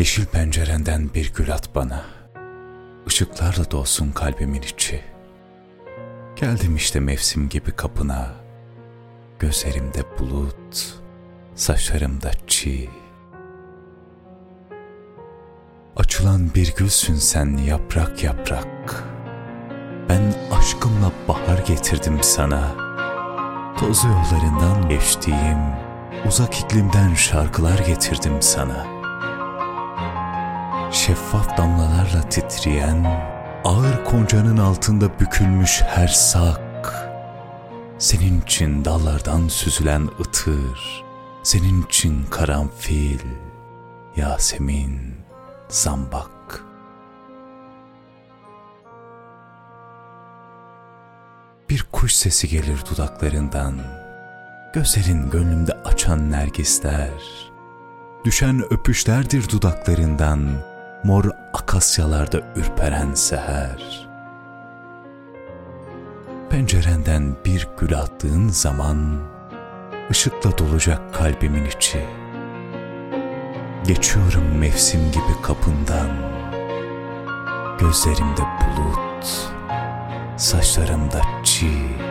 Yeşil pencerenden bir gül at bana. Işıklarla dolsun kalbimin içi. Geldim işte mevsim gibi kapına. Gözlerimde bulut, saçlarımda çiğ. Açılan bir gülsün sen yaprak yaprak. Ben aşkımla bahar getirdim sana. Toz yollarından geçtiğim uzak iklimden şarkılar getirdim sana. Şeffaf damlalarla titreyen, ağır koncanın altında bükülmüş her sak. Senin için dallardan süzülen ıtır, senin için karanfil, Yasemin, zambak. Bir kuş sesi gelir dudaklarından, Gözlerin gönlümde açan nergisler, Düşen öpüşlerdir dudaklarından, Mor akasyalarda ürperen seher. Pencerenden bir gül attığın zaman, ışıkla dolacak kalbimin içi. Geçiyorum mevsim gibi kapından, Gözlerimde bulut, saçlarımda çiğ.